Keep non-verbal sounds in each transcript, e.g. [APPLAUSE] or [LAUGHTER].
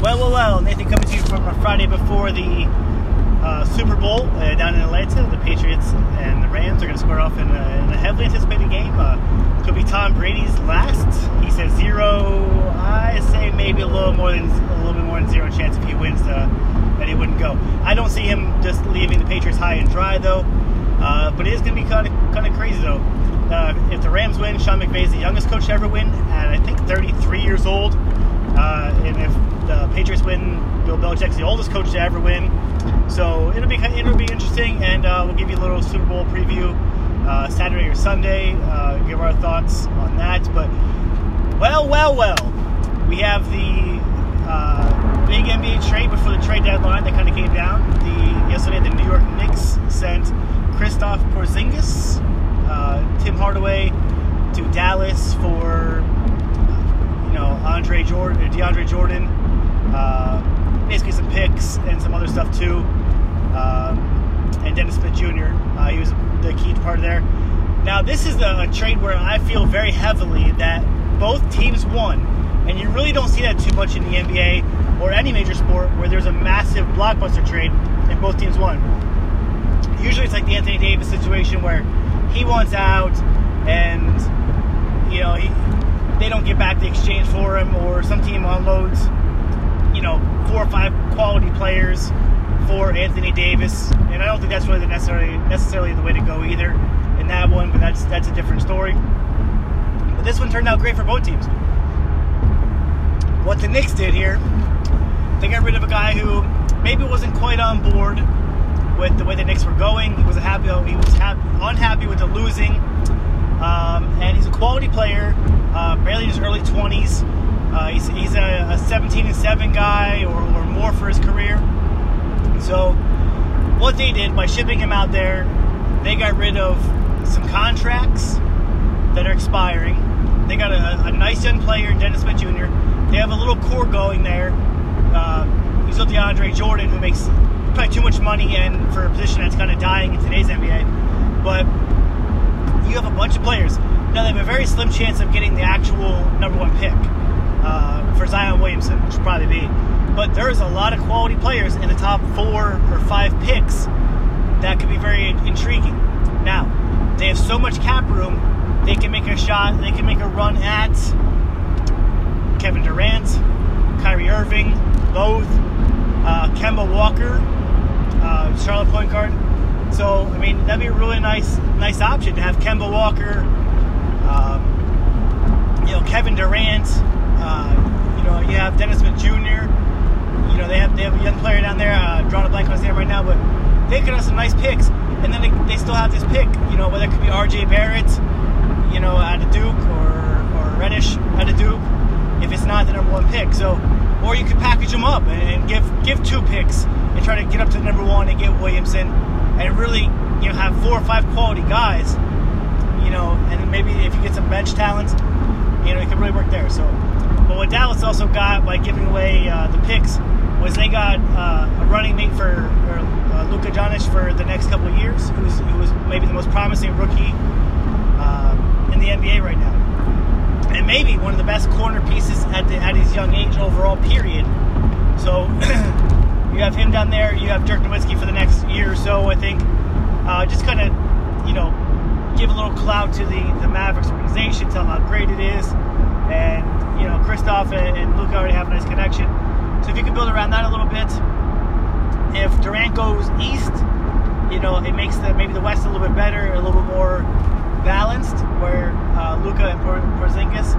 Well, well, well. Nathan coming to you from a Friday before the uh, Super Bowl uh, down in Atlanta. The Patriots and the Rams are going to square off in a, in a heavily anticipated game. Uh, could be Tom Brady's last. He says zero. I say maybe a little more than a little bit more than zero chance if he wins uh, that he wouldn't go. I don't see him just leaving the Patriots high and dry though. Uh, but it is going to be kind of kind of crazy though. Uh, if the Rams win, Sean McVay is the youngest coach to ever win, and I think 33 years old. And if the Patriots win, Bill Belichick's the oldest coach to ever win. So it'll be it'll be interesting, and uh, we'll give you a little Super Bowl preview uh, Saturday or Sunday. Uh, give our thoughts on that. But well, well, well, we have the uh, big NBA trade before the trade deadline that kind of came down. The yesterday, the New York Knicks sent Kristaps Porzingis, uh, Tim Hardaway to Dallas for you know Andre Jordan, DeAndre Jordan, picks and some other stuff too. Um, and Dennis Smith Jr. Uh, he was the key part there. Now this is a, a trade where I feel very heavily that both teams won, and you really don't see that too much in the NBA or any major sport where there's a massive blockbuster trade and both teams won. Usually it's like the Anthony Davis situation where he wants out and you know he, they don't get back the exchange for him, or some team unloads you know four or five quality players for Anthony Davis, and I don't think that's really necessarily necessarily the way to go either in that one. But that's that's a different story. But this one turned out great for both teams. What the Knicks did here, they got rid of a guy who maybe wasn't quite on board with the way the Knicks were going. He was happy. He was happy, unhappy with the losing, um, and he's a quality player, uh, barely in his early 20s. Uh, he's, he's a, a 17 and 7 guy or, or more for his career. So, what they did by shipping him out there, they got rid of some contracts that are expiring. They got a, a nice young player, in Dennis Smith Jr. They have a little core going there. Uh, you still DeAndre Jordan, who makes probably too much money and for a position that's kind of dying in today's NBA. But you have a bunch of players. Now they have a very slim chance of getting the actual number one pick uh, for Zion Williamson, which probably be. But there's a lot of quality players in the top four or five picks that could be very intriguing. Now they have so much cap room, they can make a shot, they can make a run at Kevin Durant, Kyrie Irving, both, uh, Kemba Walker, uh, Charlotte point guard. So I mean that'd be a really nice nice option to have Kemba Walker, um, you know Kevin Durant. Uh, you know you have Dennis Smith Jr. You know they have they have a young player down there. Uh, drawing a blank on his name right now, but they could have some nice picks, and then they, they still have this pick. You know whether it could be R.J. Barrett, you know out of Duke or or Reddish of Duke. If it's not the number one pick, so or you could package them up and, and give give two picks and try to get up to number one and get Williamson and really you know have four or five quality guys, you know, and maybe if you get some bench talent, you know, it could really work there. So, but what Dallas also got by giving away uh, the picks was they got uh, a running mate for uh, Luka Doncic for the next couple of years, who was maybe the most promising rookie uh, in the NBA right now, and maybe one of the best corner pieces at the at his young age overall. Period. So. [CLEARS THROAT] You have him down there. You have Dirk Nowitzki for the next year or so, I think. Uh, just kind of, you know, give a little clout to the, the Mavericks organization, tell them how great it is. And, you know, Kristaps and, Luka already have a nice connection. So if you can build around that a little bit. If Durant goes east, you know, it makes the maybe the West a little bit better, a little bit more balanced, where uh, Luka and Porzingis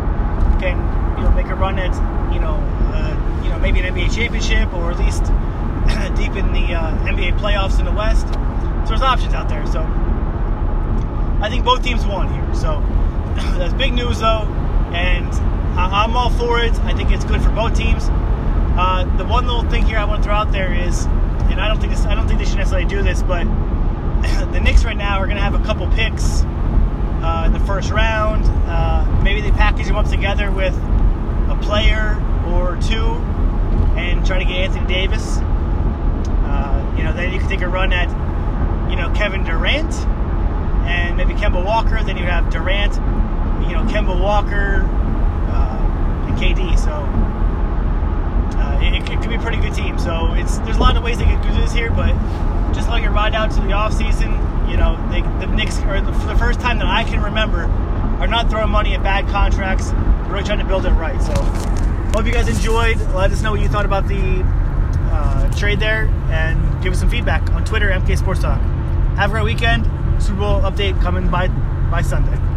can, you know, make a run at, you know, uh, you know, maybe an NBA championship or at least [CLEARS THROAT] deep in the uh, NBA playoffs in the West. So there's options out there. So I think both teams won here. So [CLEARS THROAT] that's big news, though, and I- am all for it. I think it's good for both teams. Uh, the one little thing here I want to throw out there is, and I don't think this, I don't think they should necessarily do this, but [LAUGHS] the Knicks right now are going to have a couple picks uh, in the first round. Uh, maybe they package them up together with a player or two and try to get Anthony Davis. Uh, you know, then you could take a run at, you know, Kevin Durant and maybe Kemba Walker. Then you have Durant, you know, Kemba Walker, KD. So uh, it, it, could be a pretty good team. So it's there's a lot of ways they could do this here, but just let it ride out to the off season. You know, they, the Knicks are the, for the first time that I can remember are not throwing money at bad contracts. They're really trying to build it right. So, hope you guys enjoyed. Let us know what you thought about the uh, trade there, and give us some feedback on Twitter, MK Sports Talk. Have a great weekend. Super Bowl update coming by by Sunday.